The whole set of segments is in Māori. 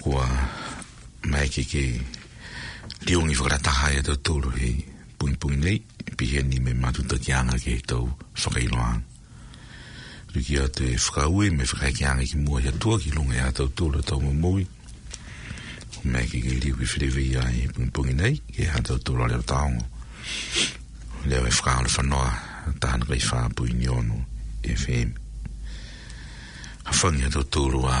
Kua maiki ki Riongi whakaratahai e tou toru hei pungipung nei, piheni me matuta ki anga ki hei tou whakairoa. Riki atu e whakaue me whakae ki anga ki mua hea tua ki runga hea tou toru a tou mamaui. Kua maiki ki riu ki whiriwi i ai hei pungipungi nei, ki hea tou toru a leo taongo. Leo e whakaaro whanoa, tahana kai whāpui ni ono, FM. Hawhangi hea tou toru a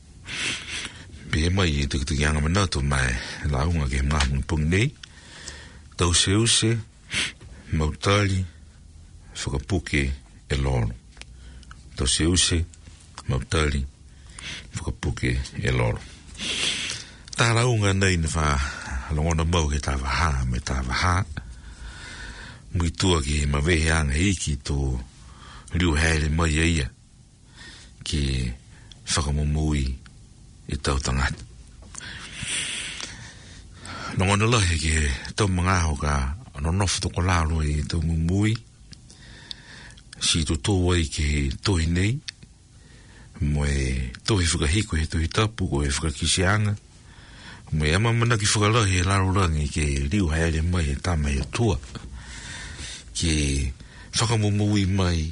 Pē mai i te ki anga mana tō mai, la unga ke ngā mui pung nei, tau se use, mautari, whakapuke e lōno. Tau se use, mautari, whakapuke e lōno. Tā la unga nei ni wha, longona mau ke tā waha, me tā waha, mui tua ki he mawehe anga hiki tō riu haere mai eia. ki whakamomo ui i tau tangata. No ngona lohe ki he tau mga aho ka ronofu to kolalo i tau momo ui, si to to wai ki he tohi nei, mo e tohi whakahiko he tohi tapu ko e whakakisianga, mo e ama mana ki whakalohe e laro rangi ki riu haere mai e tama e tua, ki whakamomo ui mai,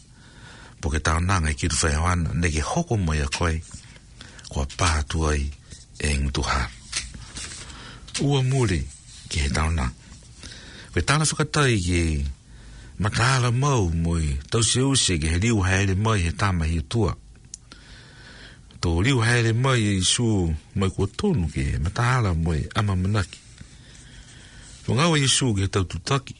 Poke tau nanga ki ruwhai hoa ana, ne ke hoko mai a koe, kua pātu ai e ngutu hā. Ua muri ki he tau nā. Koe tāna whakatai ki mataara mau mui tau se use ki he riu haere mai he tāma hi tua. Tō riu haere mai e isu mai kua tonu ki mataara mui ama manaki. Tō ngau e isu ki he tau tutaki.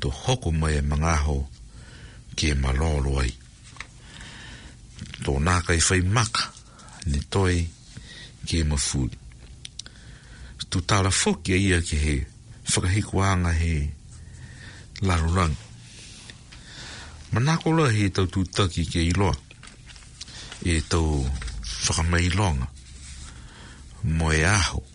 to hoko mai e mangaho ki e maloalo ai. To nā kai whai maka ni toi ki e mawhūri. Tu tāra whoki a ia ki he whakahiko anga he larorang. Manako loa he tau tūtaki ki i loa e tau whakamai longa mo e aho.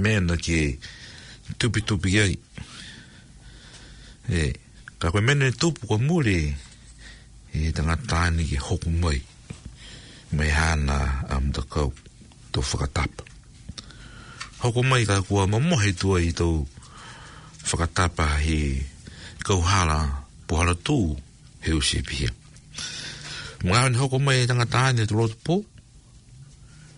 Mēnā ki e tupitupi ai. E, ka koe mēnā e tūpu kua mōre e tanga tāne ki hoku mai. Mai hāna am the kau, tō whakatapa. Hoku mai ka kua mamohe tua i tō whakatapa he kauhara pohara tū he usi pihia. Mga hana hoku mai e tanga tāne tō rotu pō,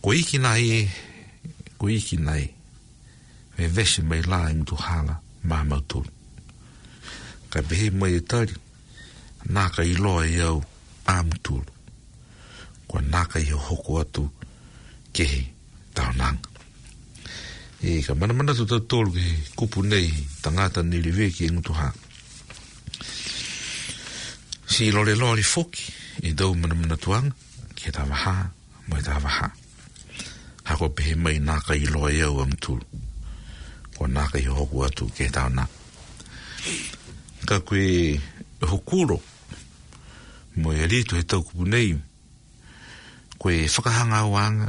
Ko iki nai e, ko iki nai, me vese mai la i mutu hanga, mamau tonu. Ka behe mai e tari, naka i loa i au, amu tonu. Kua naka i hoko atu, kehi, tau nanga. E ka mana mana tu tau tolu ki kupu nei, tangata ni li veki e mutu hanga. Si lore lori foki, i dau mana mana tuanga, Ki ta waha, mai ta waha. Ha ko pehe mai na ka i loa iau am tu. Ko na ka i hoku atu ke ta na. Ka kui hokuro. Mo e ritu he tau kupu nei. Ko e whakahanga o anga.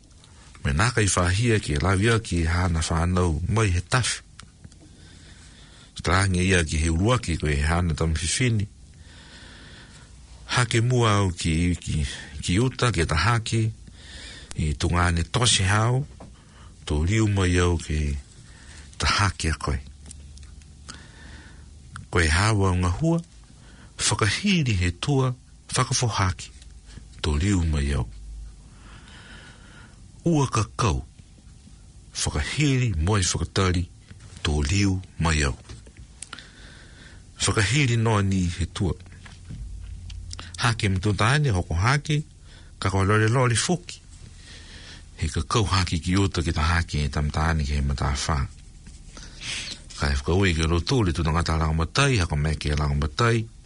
Mēnā kaiwhāhia ki a Lavia ki hāna whānau mai he tawhi. Tāngia ia ki he uruaki koe he hāna tam whiwhini. Hake mua au ki, ki, ki uta, ki ta haki, i tungāne tose hao, tō riu mai au ki ta haki a koe. Koe hāua ngahua, whakahīri he tua, Whakafohaki to riu mai au. Uaka kau, whakahiri moe whakatari to riu mai au. Whakahiri noa ni he tua. Hake me to taene hoko hake, kakawa lore lore foki. He kakau hake ki ota ki ta hake e tam taene ki he mata wha. Kai whakaue ki roto le tu tangata rangamatai, haka me ke rangamatai.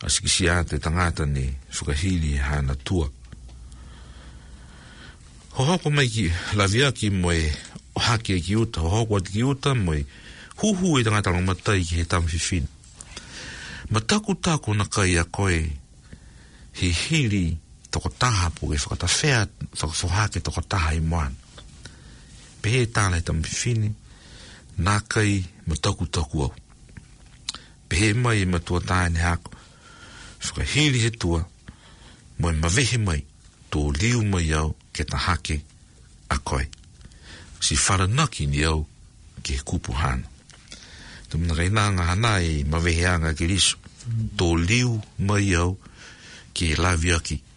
A sikisia te tangata ne whakahiri e hana tua. Hohoko mai ki lavia ki moe hake ki uta, hohoko atu ki uta moe huhu e tangata no matai ki he tamfifin. Mataku tako na kai a koe he hiri toko taha po ke whakata fea whakafoha ke toko taha i moan. Pehe tāna he tamfifini, nā kai mataku taku au. Pehe mai e Matua Tāne Ako, whakahīri he tua, moe mawehe mai tō riu mai au kia tahake a koe. Si wharanaki ni au ki he kupu hāna. Te muna kai nā ngā hana e mawehe anga ki risu, tō riu mai au ki he lawiaki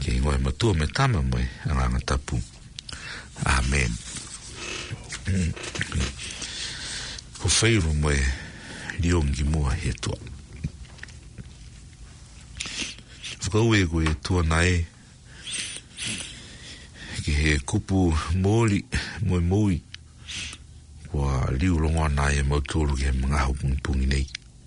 Ki ingoe matua me tana moe, a nganga tapu. Amen. Ko whairu moe, riongi mua he tua. Whakaue ko e tuana e, ki he kupu mōri, moe mōi, kua riu rongo ana e mautuoru ki he mga hau pungi pungi nei.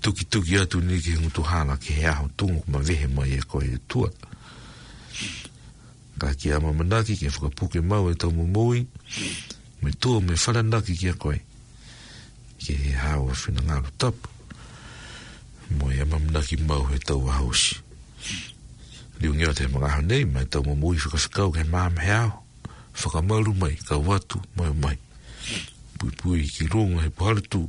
Tukituki atu nei ki Ngutuhana ki he aho tonga kuma wehe mai e koe e tua. Ka ki ama manaki ki whakapuke mau e tau mumui, me tua me wharanaki ki a koe, ki he hao a whina ngaro tapu. Mo e ama manaki mau he tau a hausi. Liu ngeo te mga aho nei, mai tau mumui whakawhikau ke maam he aho, whakamauru mai, ka watu, mai mai. Pui pui ki runga he puharutu,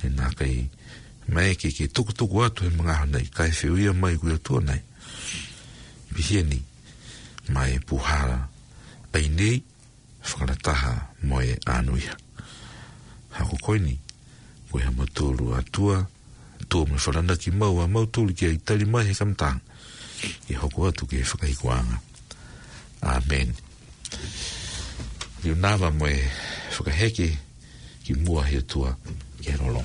Tēnā, kei mai ki ki tukutuku atu he mga hanei, kai whiu ia mai kui atua nei. Pihia ni, mai puhara, pei nei, whakana taha moe anuiha. Hako koe ni, koe ha maturu atua, tua me wharana ki mau a mau tūli ki a itari mai he kamtang. I hoko atu ki he whakahiko anga. Amen. Rio Nava mo e whakaheke ki mua he tua ke rolo.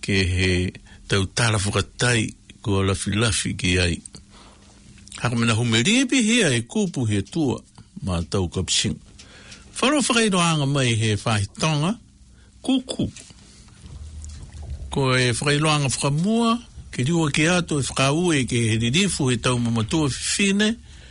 Kē he tautāra whakatai kua lawhilafi kē ai. Hā ka mena hume rī pehea e kūpu he toa mā tau kapsing. Wharo whakairo ānga mai he whāhi taonga kūkū. Ko e whakairo ānga whakamua, ke riwa kē atu e whakaue kē he ririfu he tau mamatua whiwhine,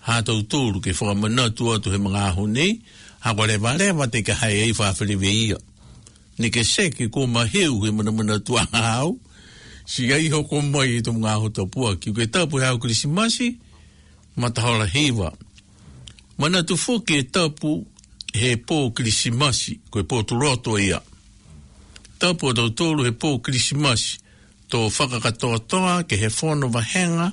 Hatou toru ke whakamana atu atu he mga aho nei, hako rewharewha te ke hae ai whawherewe ia. Ni ke se ke ko Maheu he manamana atu a ngahau, si ai hoko mai i to mga aho tapua ki ke tapu he aho Krisimasi, matahora hiwa. Mana atu foki e tapu he po Krisimasi, koe Potoroato ia. Tapu a tau toru he po Krisimasi, to whakakatoatoa ke he phone of a hanger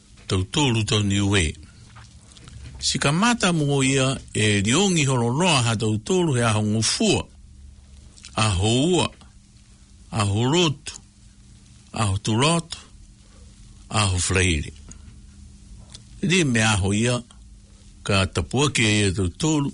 Tau tolu tau Niue. Sika mata mo ia e riongi horo noa ha tau tolu he aho ngofua, aho ua, aho rotu, aho turotu, aho wharairi. Ri me aho ia ka tapu ake ia tau tolu,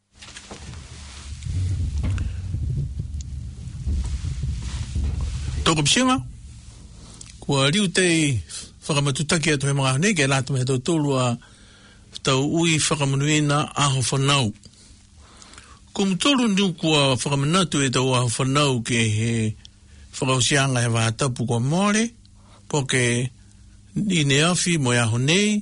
Tōku pisinga, kua riu tei whakamatutaki atu he mga ahunei kei rātou he tau tōru a tau ui whakamanuina aho whanau. Kumu tōru niu kua whakamana atu e tau aho whanau ke he whakausianga he wātapu kua mōre, kua ke ine awhi mo e ahunei,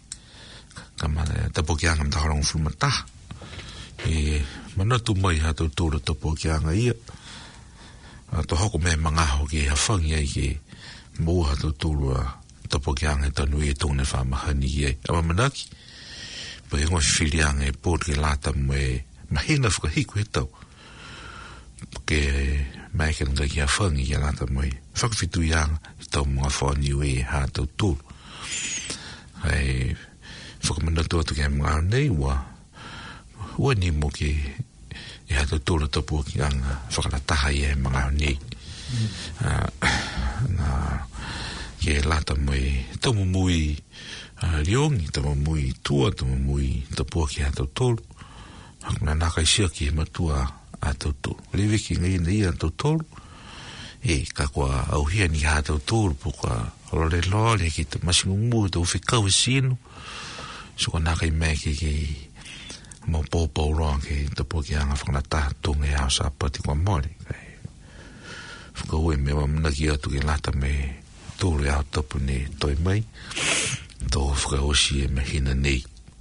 Ka mana e tapu ki anga mta harongo fulu mta. E mana tu mai ha tau tōra tapu ki anga ia. A to hoko me manga ho ki ha whangi ai ki mō ha tau tōra tapu ki anga e tanu e tōne wha mahani ki ai. Ama manaki. Pa e ngoi whiri anga e pōt ki lata mwe mahina whakahiku he tau. Ke make nga ki a whangi ki a ngata mai. Whakawhitu i a i tau mo nga whao niu e ha tau to. Hai whakamana to atu ki a mga au nei ua ua ni mo ki e ha tau to na tapu ki a nga whakana taha i a mga au nei. Na ke lata mai tau mo mui riongi tau mo mui tua tau mo mui tapu ki a tau to. Nga Nakaisia ki he matua a toutou. Rewi ki nga ina ia tou toru, e ka kua auhia ni ha tou toru po ka lore lore ki te masingu mua tou whikau e sinu. So ka nakai mea ki ki mo po po roa ki te po ki anga whakana ta tunga e asa pati kua mori. Whika ue me wa muna ki atu ki lata me tūre au tapu ni toi mai, tō whika usi e me hina nei.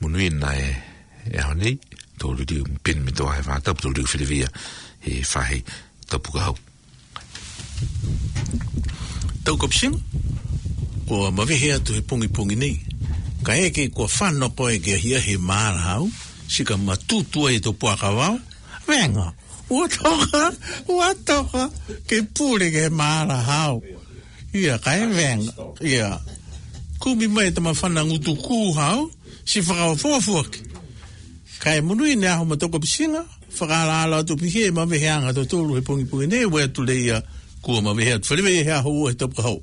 Monui ana e au nei tō riri um pen me tō hai whātau, tō riri whiriwhia he whahi tō pukahau. Tau kapsing, kua mawehe atu he pongi pongi nei, ka eke kua whana koe kia hia he mārau, sika ma tūtua e tō puakawao, whenga, ua toka, ua toka, kei pūreke he mārau. Ia, ka hewehenga, ia. Kumi mai tama whana ngutu kū hau, si whakaofuafuaki. Ka e munu i ne aho ma toko pisinga, whakaala ala atu pihi e mawehe anga to tolu he pungipungi nei we atu le ia kua mawehe atu. Whariwei e he aho ua he tapu kahau.